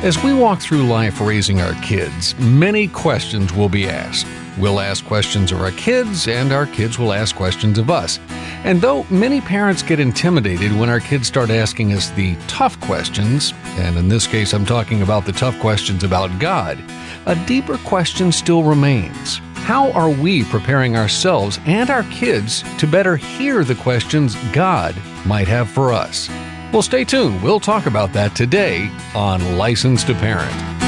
As we walk through life raising our kids, many questions will be asked. We'll ask questions of our kids, and our kids will ask questions of us. And though many parents get intimidated when our kids start asking us the tough questions, and in this case I'm talking about the tough questions about God, a deeper question still remains. How are we preparing ourselves and our kids to better hear the questions God might have for us? Well, stay tuned. We'll talk about that today on License to Parent.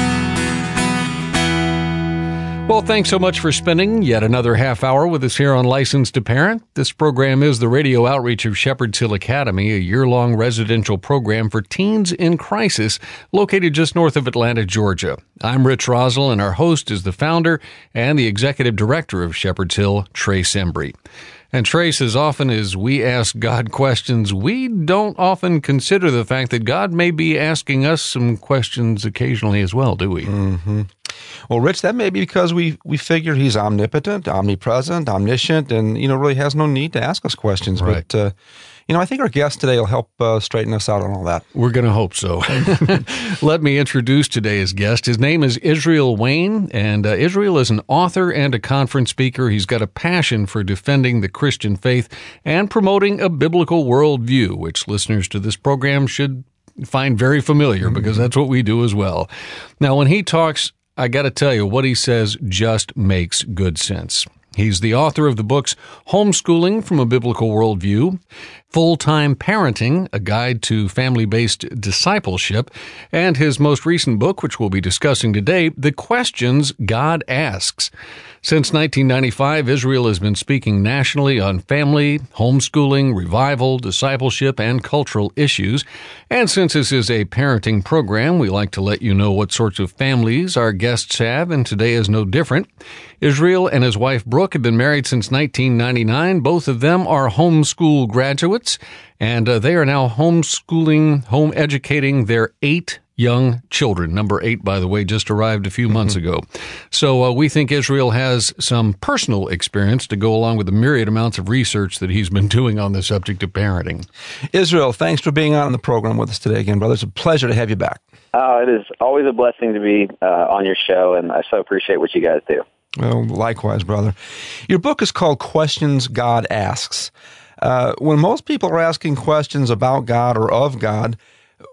Well, thanks so much for spending yet another half hour with us here on License to Parent. This program is the radio outreach of Shepherd's Hill Academy, a year long residential program for teens in crisis located just north of Atlanta, Georgia. I'm Rich Roszel, and our host is the founder and the executive director of Shepherd's Hill, Trace Embry. And Trace, as often as we ask God questions, we don't often consider the fact that God may be asking us some questions occasionally as well, do we? Mm-hmm. Well, Rich, that may be because we we figure He's omnipotent, omnipresent, omniscient, and you know really has no need to ask us questions. Right. But uh, you know, I think our guest today will help uh, straighten us out on all that. We're going to hope so. Let me introduce today's guest. His name is Israel Wayne, and uh, Israel is an author and a conference speaker. He's got a passion for defending the Christian faith and promoting a biblical worldview, which listeners to this program should find very familiar because that's what we do as well. Now, when he talks, I got to tell you, what he says just makes good sense. He's the author of the books Homeschooling from a Biblical Worldview, Full Time Parenting, a guide to family based discipleship, and his most recent book, which we'll be discussing today, The Questions God Asks. Since 1995, Israel has been speaking nationally on family, homeschooling, revival, discipleship, and cultural issues. And since this is a parenting program, we like to let you know what sorts of families our guests have, and today is no different. Israel and his wife Brooke have been married since 1999. Both of them are homeschool graduates, and uh, they are now homeschooling, home educating their eight young children. Number eight, by the way, just arrived a few months ago. So uh, we think Israel has some personal experience to go along with the myriad amounts of research that he's been doing on the subject of parenting. Israel, thanks for being on the program with us today again, brother. It's a pleasure to have you back. Oh, it is always a blessing to be uh, on your show, and I so appreciate what you guys do. Well, likewise, brother. Your book is called Questions God Asks. Uh, when most people are asking questions about God or of God,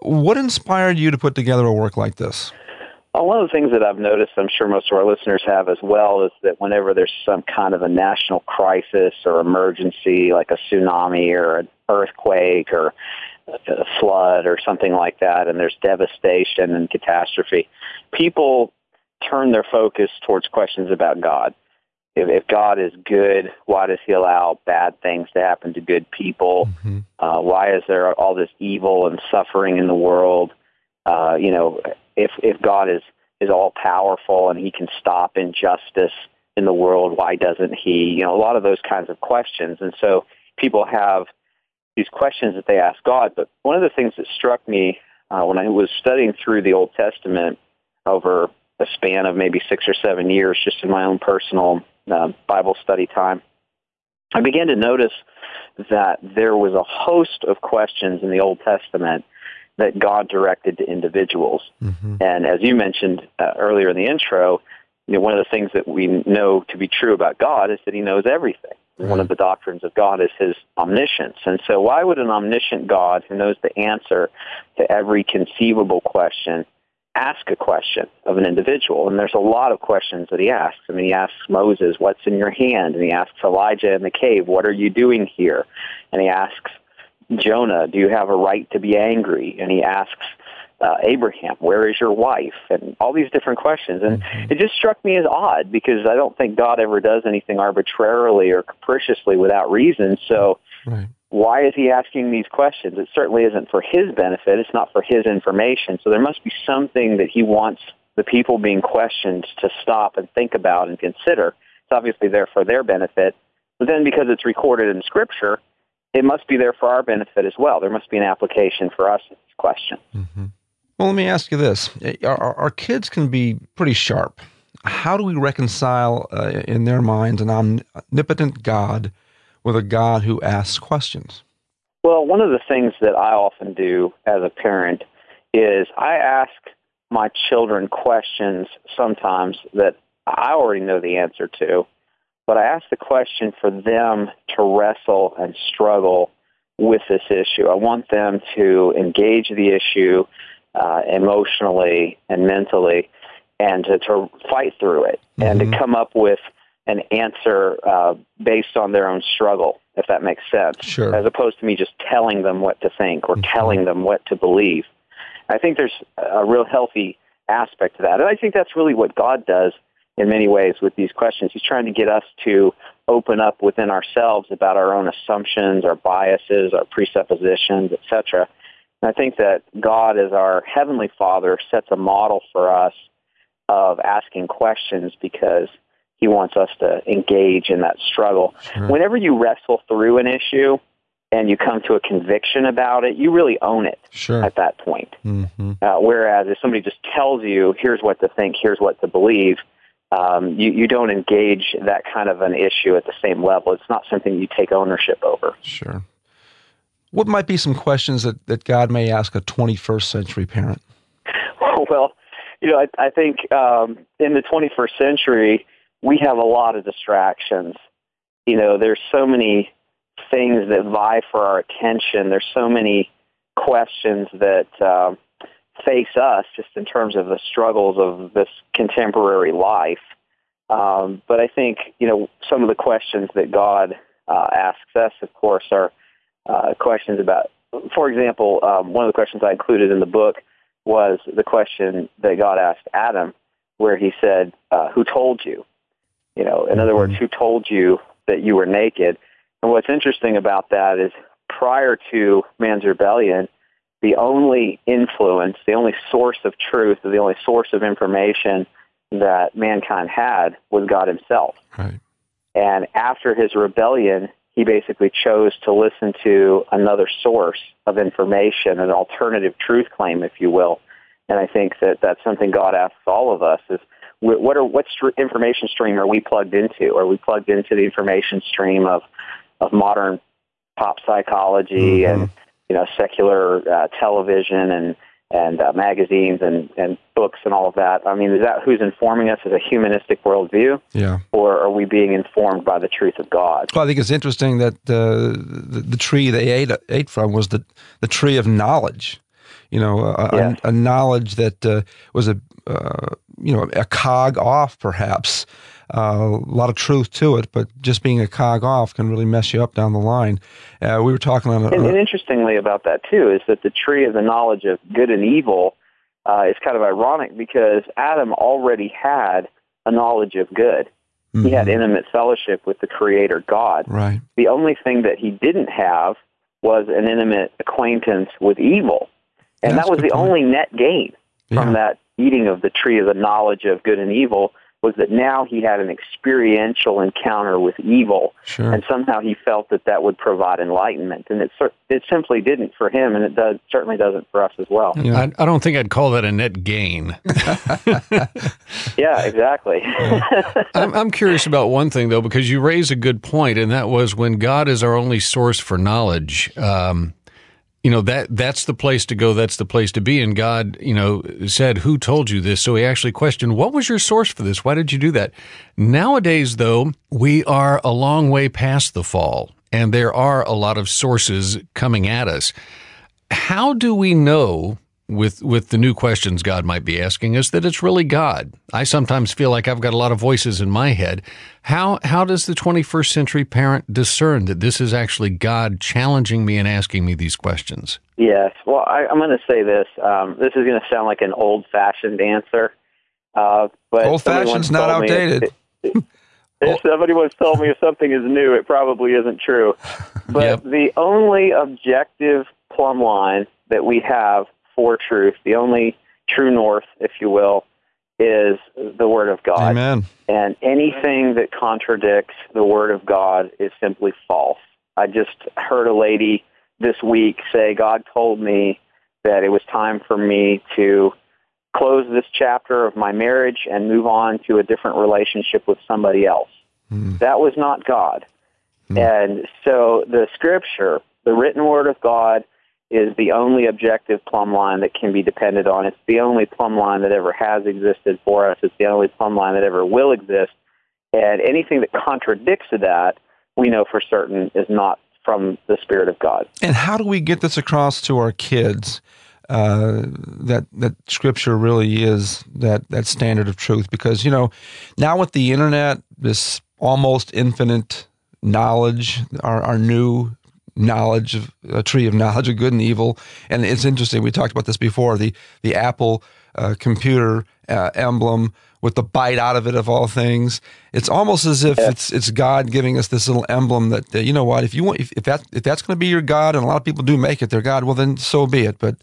what inspired you to put together a work like this? Well, one of the things that I've noticed, I'm sure most of our listeners have as well, is that whenever there's some kind of a national crisis or emergency, like a tsunami or an earthquake or a flood or something like that, and there's devastation and catastrophe, people turn their focus towards questions about God. If, if God is good, why does He allow bad things to happen to good people? Mm-hmm. Uh, why is there all this evil and suffering in the world? Uh, you know, if if God is is all powerful and He can stop injustice in the world, why doesn't He? You know, a lot of those kinds of questions, and so people have these questions that they ask God. But one of the things that struck me uh, when I was studying through the Old Testament over a span of maybe six or seven years, just in my own personal uh, Bible study time, I began to notice that there was a host of questions in the Old Testament that God directed to individuals. Mm-hmm. And as you mentioned uh, earlier in the intro, you know, one of the things that we know to be true about God is that He knows everything. Right. One of the doctrines of God is His omniscience. And so, why would an omniscient God who knows the answer to every conceivable question ask a question of an individual. And there's a lot of questions that he asks. I mean, he asks Moses, what's in your hand? And he asks Elijah in the cave, what are you doing here? And he asks Jonah, do you have a right to be angry? And he asks uh, Abraham, where is your wife? And all these different questions. And mm-hmm. it just struck me as odd because I don't think God ever does anything arbitrarily or capriciously without reason. So right why is he asking these questions? It certainly isn't for his benefit. It's not for his information. So there must be something that he wants the people being questioned to stop and think about and consider. It's obviously there for their benefit. But then because it's recorded in Scripture, it must be there for our benefit as well. There must be an application for us in this question. Mm-hmm. Well, let me ask you this. Our, our, kids can be pretty sharp. How do we reconcile uh, in their minds an omnipotent God with a God who asks questions? Well, one of the things that I often do as a parent is I ask my children questions sometimes that I already know the answer to, but I ask the question for them to wrestle and struggle with this issue. I want them to engage the issue uh, emotionally and mentally and to, to fight through it mm-hmm. and to mm-hmm. come up with an answer uh, based on their own struggle, if that makes sense, sure. as opposed to me just telling them what to think or mm-hmm. telling them what to believe. I think there's a real healthy aspect to that. And I think that's really what God does in many ways with these questions. He's trying to get us to open up within ourselves about our own assumptions, our biases, our presuppositions, etc. And I think that God as our heavenly Father sets a model for us of asking questions because he wants us to engage in that struggle. Sure. Whenever you wrestle through an issue and you come to a conviction about it, you really own it sure. at that point. Mm-hmm. Uh, whereas if somebody just tells you, here's what to think, here's what to believe, um, you, you don't engage that kind of an issue at the same level. It's not something you take ownership over. Sure. What might be some questions that, that God may ask a 21st century parent? well, you know, I, I think um, in the 21st century, we have a lot of distractions. You know, there's so many things that vie for our attention. There's so many questions that uh, face us just in terms of the struggles of this contemporary life. Um, but I think, you know, some of the questions that God uh, asks us, of course, are uh, questions about, for example, um, one of the questions I included in the book was the question that God asked Adam, where he said, uh, Who told you? You know, in other words, mm-hmm. who told you that you were naked? And what's interesting about that is prior to man's rebellion, the only influence, the only source of truth, the only source of information that mankind had was God himself. Right. And after his rebellion, he basically chose to listen to another source of information, an alternative truth claim, if you will. And I think that that's something God asks all of us is what are what st- information stream are we plugged into? Are we plugged into the information stream of of modern pop psychology mm-hmm. and you know secular uh, television and and uh, magazines and, and books and all of that. I mean, is that who's informing us as a humanistic worldview? Yeah. Or are we being informed by the truth of God? Well, I think it's interesting that uh, the, the tree they ate, ate from was the, the tree of knowledge. You know, a, yes. a, a knowledge that uh, was a uh, you know a cog off perhaps uh, a lot of truth to it but just being a cog off can really mess you up down the line uh, we were talking on, a, and, and, interestingly about that too is that the tree of the knowledge of good and evil uh, is kind of ironic because adam already had a knowledge of good mm-hmm. he had mm-hmm. intimate fellowship with the creator god right the only thing that he didn't have was an intimate acquaintance with evil and That's that was the point. only net gain from yeah. that eating of the tree of the knowledge of good and evil was that now he had an experiential encounter with evil, sure. and somehow he felt that that would provide enlightenment, and it it simply didn't for him, and it does certainly doesn't for us as well. Yeah. I, I, don't think I'd call that a net gain. yeah, exactly. I'm, I'm curious about one thing though, because you raise a good point, and that was when God is our only source for knowledge. Um, you know that that's the place to go that's the place to be. And god you know said who told you this? So he actually questioned what was your source for this? Why did you do that? Nowadays though we are a long way past the fall and there are a lot of sources coming at us. How do we know with with the new questions God might be asking us that it's really God. I sometimes feel like I've got a lot of voices in my head. How how does the 21st century parent discern that this is actually God challenging me and asking me these questions? Yes. Well, I, am going to say this. Um, this is going to sound like an old fashioned answer, uh, but old fashioned's not outdated. If, if somebody once told me if something is new, it probably isn't true. But yep. the only objective plumb line that we have for truth, the only true north, if you will, is the Word of God. Amen. And anything that contradicts the Word of God is simply false. I just heard a lady this week say, God told me that it was time for me to close this chapter of my marriage and move on to a different relationship with somebody else. Mm. That was not God. Mm. And so the scripture, the written word of God, is the only objective plumb line that can be depended on. It's the only plumb line that ever has existed for us. It's the only plumb line that ever will exist. And anything that contradicts that, we know for certain is not from the Spirit of God. And how do we get this across to our kids? Uh, that that Scripture really is that that standard of truth, because you know now with the internet, this almost infinite knowledge, our, our new knowledge of a tree of knowledge of good and evil. And it's interesting. We talked about this before. The the Apple uh, computer uh, emblem with the bite out of it of all things. It's almost as if yeah. it's it's God giving us this little emblem that uh, you know what if you want if, if that if that's going to be your God and a lot of people do make it their God well then so be it. But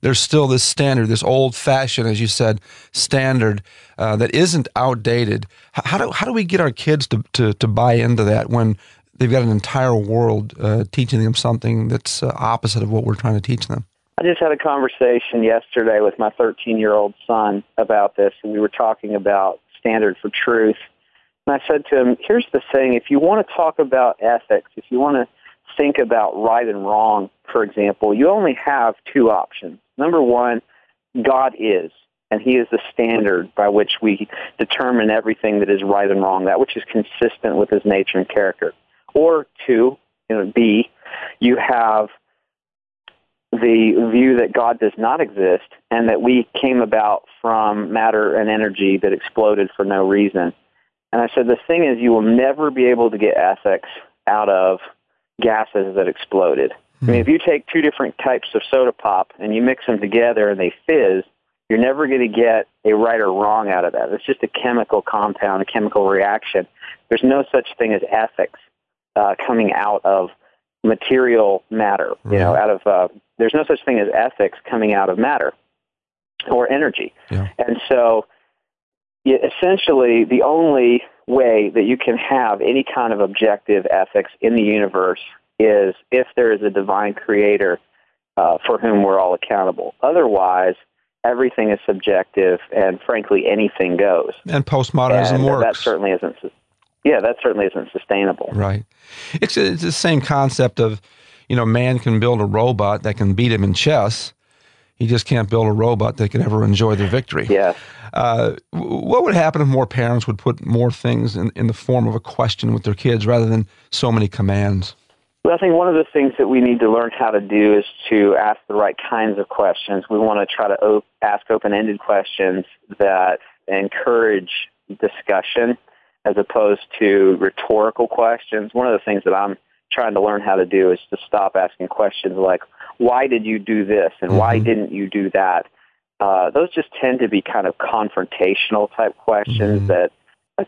there's still this standard, this old fashioned, as you said, standard uh, that isn't outdated. How do how do we get our kids to, to, to buy into that when they've got an entire world uh, teaching them something that's uh, opposite of what we're trying to teach them. I just had a conversation yesterday with my 13 year old son about this, and we were talking about standard for truth. And I said to him, here's the thing if you want to talk about ethics, if you want to think about right and wrong, for example, you only have two options. Number one, God is, and He is the standard by which we determine everything that is right and wrong, that which is consistent with His nature and character. Or two, you know, B, you have the view that God does not exist and that we came about from matter and energy that exploded for no reason. And I said, the thing is, you will never be able to get ethics out of gases that exploded. Mm-hmm. I mean, if you take two different types of soda pop and you mix them together and they fizz, you're never going to get a right or wrong out of that. It's just a chemical compound, a chemical reaction. There's no such thing as ethics uh, coming out of material matter. Right. You know, out of uh, there's no such thing as ethics coming out of matter or energy. Yeah. And so, essentially, the only way that you can have any kind of objective ethics in the universe is if there is a divine creator uh, for whom we're all accountable. Otherwise, everything is subjective, and frankly, anything goes. And postmodernism and works. That certainly isn't yeah, that certainly isn't sustainable. Right. It's, it's the same concept of, you know, man can build a robot that can beat him in chess. He just can't build a robot that can ever enjoy the victory. Yeah. Uh, what would happen if more parents would put more things in, in the form of a question with their kids rather than so many commands? Well, I think one of the things that we need to learn how to do is to ask the right kinds of questions. We want to try to op- ask open-ended questions that encourage discussion as opposed to rhetorical questions. One of the things that I'm trying to learn how to do is to stop asking questions like, why did you do this and mm-hmm. why didn't you do that? Uh, those just tend to be kind of confrontational type questions mm-hmm. that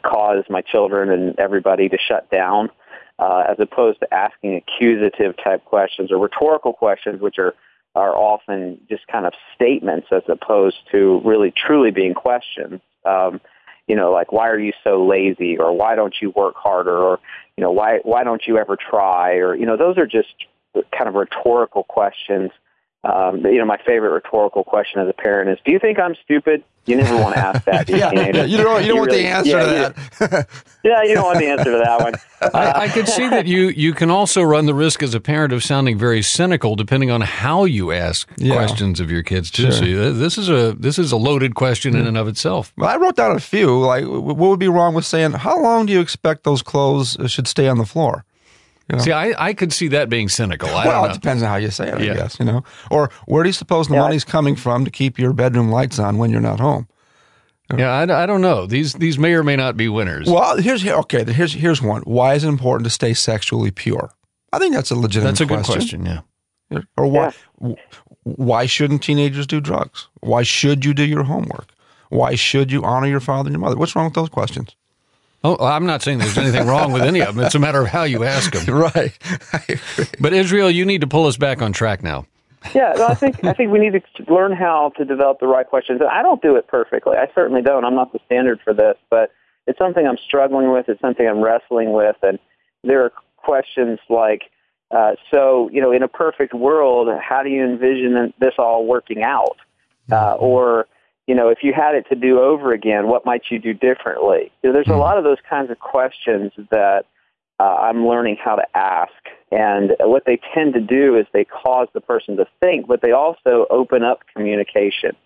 cause my children and everybody to shut down, uh, as opposed to asking accusative type questions or rhetorical questions, which are are often just kind of statements as opposed to really truly being questions. Um, you know, like why are you so lazy or why don't you work harder or you know why why don't you ever try or you know those are just kind of rhetorical questions. Um, you know, my favorite rhetorical question as a parent is, "Do you think I'm stupid?" You never want to ask that. yeah, yeah, you don't. You don't you want really, the answer yeah, to that. yeah, you don't want the answer to that one. I, I can see that you you can also run the risk as a parent of sounding very cynical, depending on how you ask yeah. questions of your kids too. Sure. So uh, this is a this is a loaded question in mm. and of itself. Well, I wrote down a few. Like, what would be wrong with saying, "How long do you expect those clothes uh, should stay on the floor?" You know? See, I, I could see that being cynical. I well, it depends on how you say it, I yeah. guess. You know, or where do you suppose the yeah. money's coming from to keep your bedroom lights on when you're not home? Yeah, I, I don't know. These these may or may not be winners. Well, here's okay. Here's here's one. Why is it important to stay sexually pure? I think that's a legitimate. That's a question. good question. Yeah. Or why yeah. why shouldn't teenagers do drugs? Why should you do your homework? Why should you honor your father and your mother? What's wrong with those questions? Oh, I'm not saying there's anything wrong with any of them. It's a matter of how you ask them. right. But Israel, you need to pull us back on track now. Yeah, I think I think we need to learn how to develop the right questions. I don't do it perfectly. I certainly don't. I'm not the standard for this, but it's something I'm struggling with. It's something I'm wrestling with, and there are questions like, uh, so you know, in a perfect world, how do you envision this all working out? Uh, or you know, if you had it to do over again, what might you do differently? You know, there's a hmm. lot of those kinds of questions that uh, I'm learning how to ask And what they tend to do is they cause the person to think, but they also open up communication.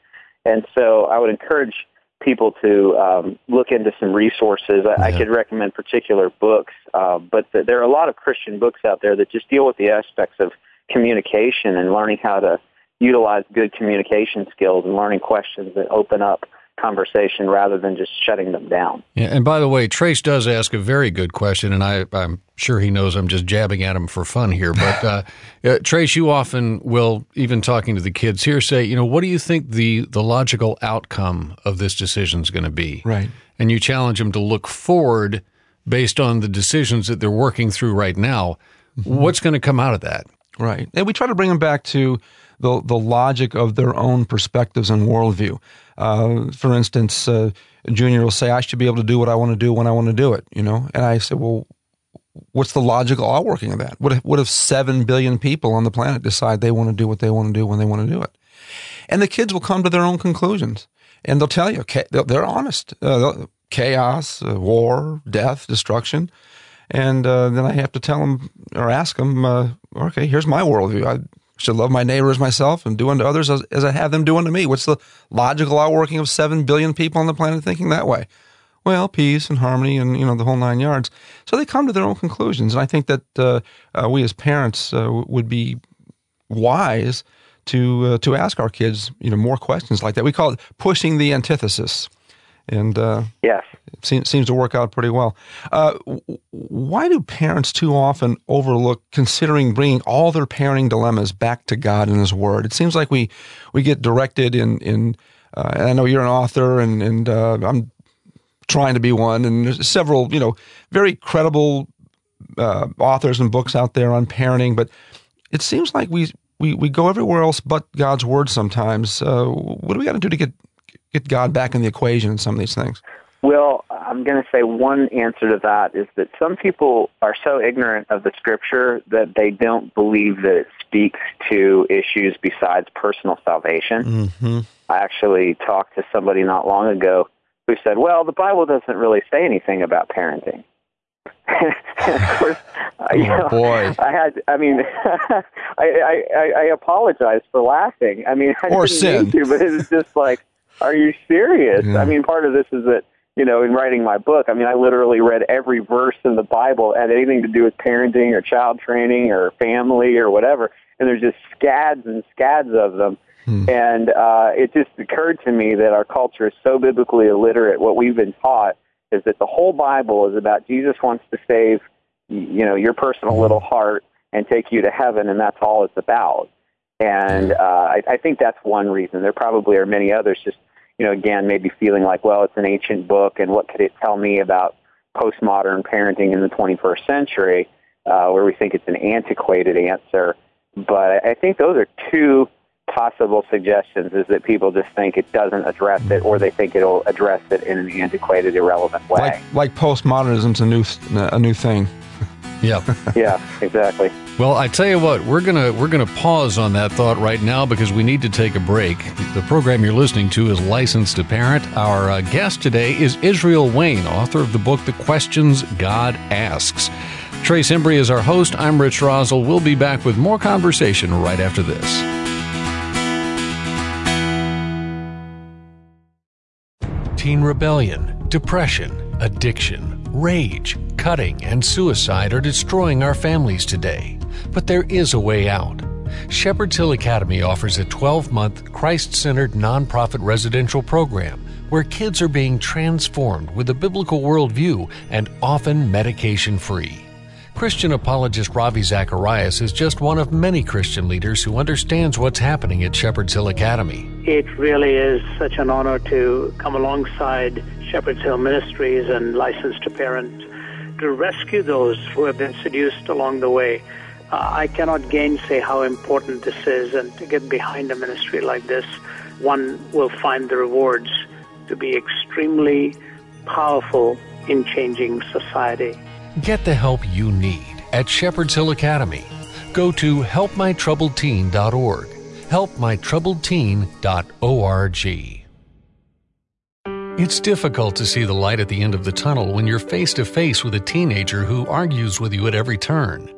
And so I would encourage people to um, look into some resources. I, I could recommend particular books, uh, but th- there are a lot of Christian books out there that just deal with the aspects of communication and learning how to utilize good communication skills and learning questions that open up conversation rather than just shutting them down. Yeah, and by the way, Trace does ask a very good question, and I, am sure he knows I'm just jabbing at him for fun here. But uh, uh, Trace, you often will, even talking to the kids here, say, you know, what do you think the the logical outcome of this decision is going to be? Right. And you challenge them to look forward based on the decisions that they're working through right now. Mm-hmm. What's going to come out of that? Right. And we try to bring them back to the the logic of their own perspectives and worldview. Uh, for instance, uh, Junior will say, "I should be able to do what I want to do when I want to do it," you know, and I say, "Well, what's the logical outworking of that? What if, what if seven billion people on the planet decide they want to do what they want to do when they want to do it?" And the kids will come to their own conclusions, and they'll tell you they're honest. Uh, chaos, uh, war, death, destruction. And uh, then I have to tell them or ask them, uh, okay, here's my worldview. I should love my neighbor as myself and do unto others as, as I have them do unto me. What's the logical outworking of 7 billion people on the planet thinking that way? Well, peace and harmony and, you know, the whole nine yards. So they come to their own conclusions. And I think that uh, uh, we as parents uh, would be wise to, uh, to ask our kids, you know, more questions like that. We call it pushing the antithesis and uh, yes, it seems, seems to work out pretty well. Uh, why do parents too often overlook considering bringing all their parenting dilemmas back to God and His Word? It seems like we we get directed in in. Uh, and I know you're an author, and and uh, I'm trying to be one, and there's several you know very credible uh, authors and books out there on parenting, but it seems like we we, we go everywhere else but God's Word sometimes. Uh, what do we got to do to get get God back in the equation in some of these things? Well, I'm going to say one answer to that is that some people are so ignorant of the scripture that they don't believe that it speaks to issues besides personal salvation. Mm-hmm. I actually talked to somebody not long ago who said, well, the Bible doesn't really say anything about parenting. of course, oh, you know, boy. I had, I mean, I, I, I apologize for laughing. I mean, I or didn't sin. mean to, but it was just like, are you serious? Yeah. I mean, part of this is that you know, in writing my book, I mean, I literally read every verse in the Bible that had anything to do with parenting or child training or family or whatever, and there's just scads and scads of them. Hmm. And uh, it just occurred to me that our culture is so biblically illiterate. What we've been taught is that the whole Bible is about Jesus wants to save, you know, your personal little heart and take you to heaven, and that's all it's about. And uh, I, I think that's one reason. There probably are many others. Just you know, again, maybe feeling like, well, it's an ancient book, and what could it tell me about postmodern parenting in the 21st century, uh, where we think it's an antiquated answer. But I think those are two possible suggestions is that people just think it doesn't address it or they think it'll address it in an antiquated irrelevant way. Like, like postmodernism's a new a new thing. Yeah. Yeah exactly well, I tell you what, we're gonna we're gonna pause on that thought right now because we need to take a break. The program you're listening to is Licensed to Parent. Our uh, guest today is Israel Wayne, author of the book The Questions God Asks. Trace Embry is our host. I'm Rich Roszel. We'll be back with more conversation right after this. Teen rebellion, depression, addiction, rage, cutting, and suicide are destroying our families today. But there is a way out. Shepherd's Hill Academy offers a 12 month, Christ centered nonprofit residential program where kids are being transformed with a biblical worldview and often medication free. Christian apologist Ravi Zacharias is just one of many Christian leaders who understands what's happening at Shepherd's Hill Academy. It really is such an honor to come alongside Shepherd's Hill Ministries and Licensed to Parent to rescue those who have been seduced along the way I cannot gainsay how important this is, and to get behind a ministry like this, one will find the rewards to be extremely powerful in changing society. Get the help you need at Shepherd's Hill Academy. Go to helpmytroubledteen.org. Helpmytroubledteen.org. It's difficult to see the light at the end of the tunnel when you're face to face with a teenager who argues with you at every turn.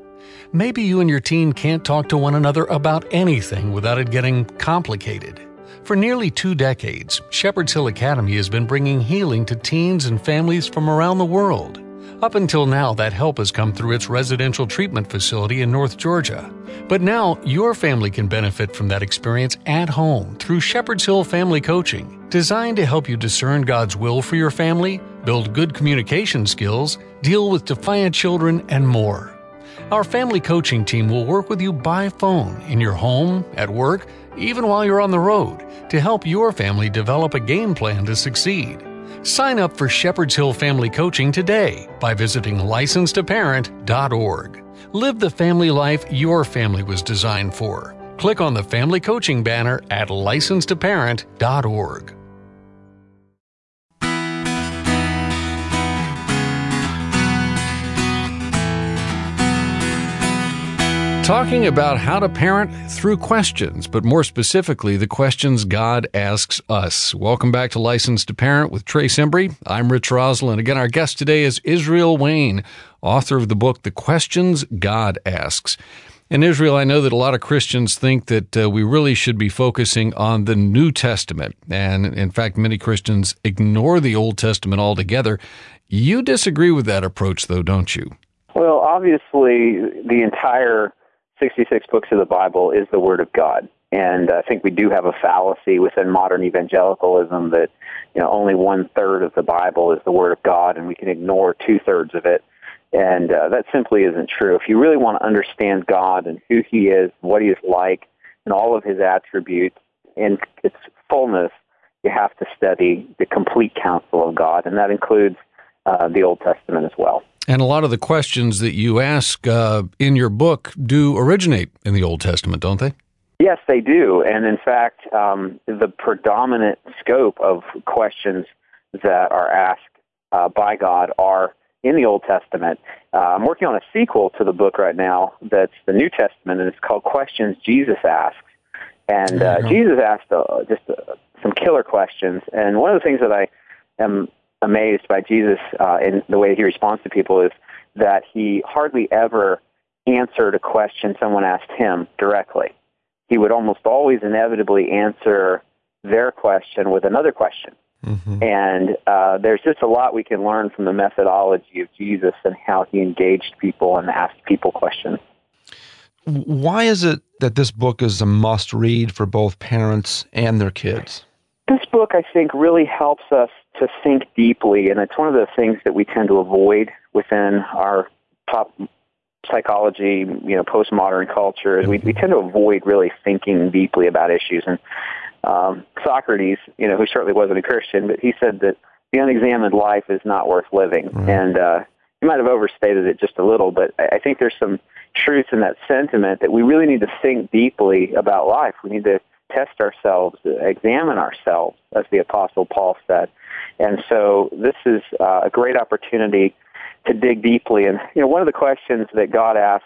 Maybe you and your teen can't talk to one another about anything without it getting complicated. For nearly two decades, Shepherd's Hill Academy has been bringing healing to teens and families from around the world. Up until now, that help has come through its residential treatment facility in North Georgia. But now, your family can benefit from that experience at home through Shepherd's Hill Family Coaching, designed to help you discern God's will for your family, build good communication skills, deal with defiant children, and more. Our family coaching team will work with you by phone, in your home, at work, even while you're on the road, to help your family develop a game plan to succeed. Sign up for Shepherd's Hill Family Coaching today by visiting licensedaparent.org. Live the family life your family was designed for. Click on the Family Coaching banner at licensedaparent.org. Talking about how to parent through questions, but more specifically, the questions God asks us. Welcome back to License to Parent with Trace Embry. I'm Rich Roszel. Again, our guest today is Israel Wayne, author of the book, The Questions God Asks. In Israel, I know that a lot of Christians think that uh, we really should be focusing on the New Testament. And in fact, many Christians ignore the Old Testament altogether. You disagree with that approach, though, don't you? Well, obviously, the entire 66 books of the Bible is the Word of God. And I think we do have a fallacy within modern evangelicalism that you know only one third of the Bible is the Word of God, and we can ignore two thirds of it. And uh, that simply isn't true. If you really want to understand God and who He is, what He is like, and all of His attributes in its fullness, you have to study the complete counsel of God, and that includes uh, the Old Testament as well. And a lot of the questions that you ask uh, in your book do originate in the Old Testament, don't they? Yes, they do. And in fact, um, the predominant scope of questions that are asked uh, by God are in the Old Testament. Uh, I'm working on a sequel to the book right now that's the New Testament, and it's called Questions Jesus Asks. And uh, Jesus asked uh, just uh, some killer questions. And one of the things that I am amazed by Jesus uh, in the way he responds to people is that he hardly ever answered a question someone asked him directly. He would almost always inevitably answer their question with another question. Mm-hmm. And uh, there's just a lot we can learn from the methodology of Jesus and how he engaged people and asked people questions. Why is it that this book is a must read for both parents and their kids? This book, I think, really helps us to think deeply, and it's one of the things that we tend to avoid within our pop psychology, you know, postmodern culture. Is we, we tend to avoid really thinking deeply about issues. And um, Socrates, you know, who certainly wasn't a Christian, but he said that the unexamined life is not worth living. Mm-hmm. And uh, he might have overstated it just a little, but I, I think there's some truth in that sentiment that we really need to think deeply about life. We need to test ourselves, examine ourselves, as the Apostle Paul said. And so this is uh, a great opportunity to dig deeply. And you know, one of the questions that God asked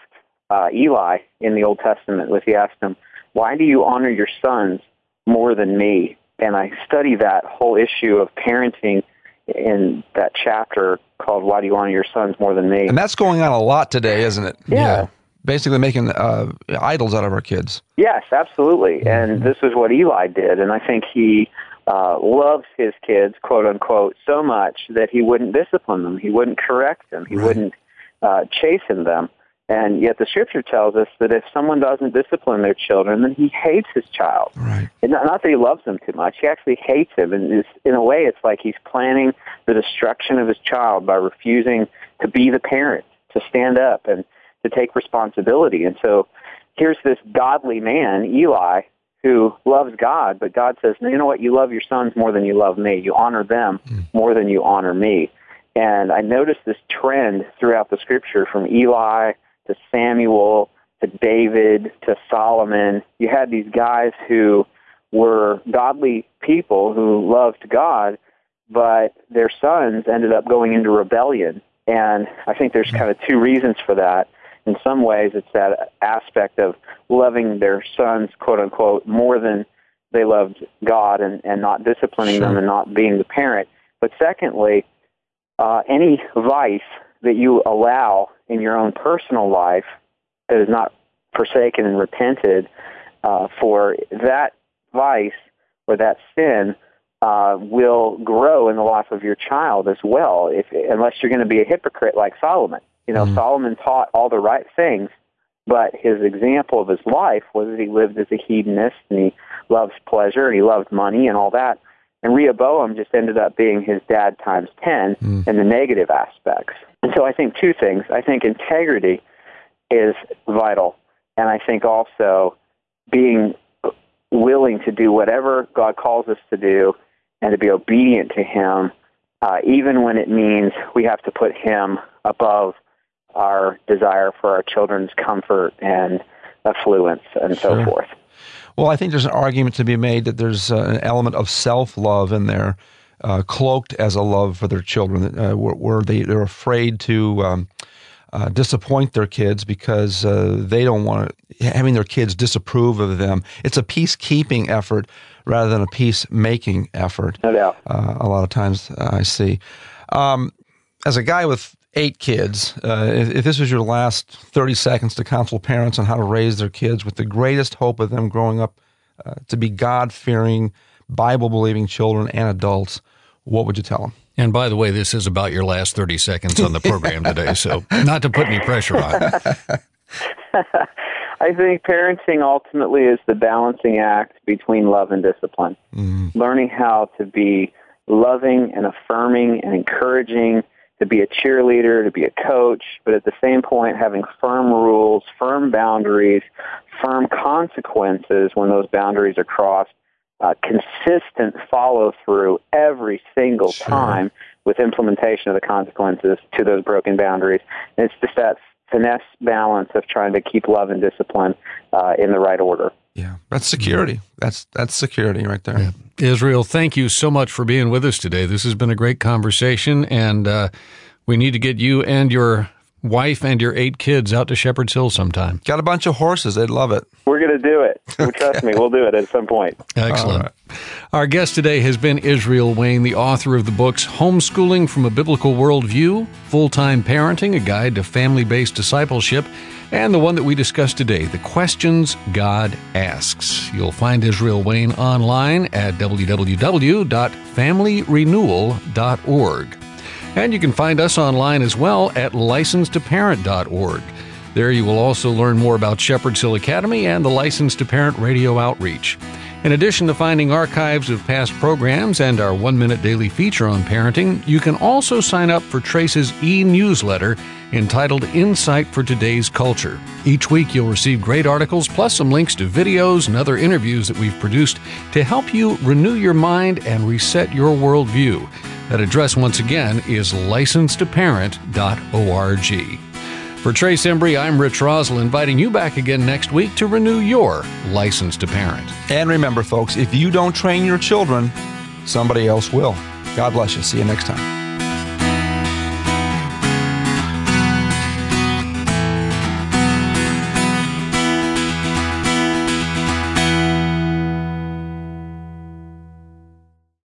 uh, Eli in the Old Testament was He asked him, "Why do you honor your sons more than me?" And I study that whole issue of parenting in that chapter called "Why Do You Honor Your Sons More Than Me?" And that's going on a lot today, isn't it? yeah. yeah basically making uh, idols out of our kids. Yes, absolutely. And mm-hmm. this is what Eli did. And I think he uh, loves his kids, quote unquote, so much that he wouldn't discipline them. He wouldn't correct them. He right. wouldn't uh, chasten them. And yet the scripture tells us that if someone doesn't discipline their children, then he hates his child. Right. And not, not that he loves them too much. He actually hates him. And is, in a way, it's like he's planning the destruction of his child by refusing to be the parent, to stand up and to take responsibility. And so here's this godly man, Eli, who loves God, but God says, you know what, you love your sons more than you love me. You honor them mm. more than you honor me. And I noticed this trend throughout the scripture from Eli to Samuel to David to Solomon. You had these guys who were godly people who loved God, but their sons ended up going into rebellion. And I think there's kind of two reasons for that in some ways, it's that aspect of loving their sons, quote unquote, more than they loved God and, and not disciplining sure. them and not being the parent. But secondly, uh, any vice that you allow in your own personal life that is not forsaken and repented uh, for that vice or that sin uh, will grow in the life of your child as well. If unless you're going to be a hypocrite like Solomon, you know, mm. Solomon taught all the right things, but his example of his life was that he lived as a hedonist and he loved pleasure and he loved money and all that. And Rehoboam just ended up being his dad times 10 mm. in the negative aspects. And so I think two things. I think integrity is vital. And I think also being willing to do whatever God calls us to do and to be obedient to Him, uh, even when it means we have to put Him above our desire for our children's comfort and affluence and sure. so forth. Well, I think there's an argument to be made that there's uh, an element of self love in there, uh, cloaked as a love for their children, uh, where, where, they, they're afraid to. Um, uh, disappoint their kids because uh, they don't want having their kids disapprove of them. It's a peacekeeping effort rather than a peacemaking effort. No doubt. Uh, a lot of times I see. Um, as a guy with eight kids, uh, if, if, this was your last 30 seconds to counsel parents on how to raise their kids with the greatest hope of them growing up uh, to be God fearing, Bible believing children and adults, what would you tell them? And by the way, this is about your last 30 seconds on the program today, so not to put any pressure on. I think parenting ultimately is the balancing act between love and discipline. Mm. Learning how to be loving and affirming and encouraging to be a cheerleader, to be a coach, but at the same point having firm rules, firm boundaries, firm consequences when those boundaries are crossed, uh, consistent follow through every single sure. time with implementation of the consequences to those broken boundaries. And it's just that finesse balance of trying to keep love and discipline uh, in the right order. Yeah, that's security. That's that's security right there. Yeah. Israel, thank you so much for being with us today. This has been a great conversation, and uh, we need to get you and your wife and your eight kids out to Shepherd's Hill sometime. Got a bunch of horses. They'd love it. We're going to do it. okay. Trust me, we'll do it at some point. Excellent. Right. Our guest today has been Israel Wayne, the author of the books Homeschooling from a Biblical Worldview, Full Time Parenting, a guide to family based discipleship, and the one that we discussed today, The Questions God Asks. You'll find Israel Wayne online at www.familyrenewal.org. And you can find us online as well at licensedtoparent.org. There you will also learn more about Shepherd's Hill Academy and the License to Parent radio outreach. In addition to finding archives of past programs and our one minute daily feature on parenting, you can also sign up for Trace's e newsletter entitled Insight for Today's Culture. Each week you'll receive great articles plus some links to videos and other interviews that we've produced to help you renew your mind and reset your worldview. That address, once again, is licensedtoparent.org. For Trace Embry, I'm Rich Roszel, inviting you back again next week to renew your license to parent. And remember, folks, if you don't train your children, somebody else will. God bless you. See you next time.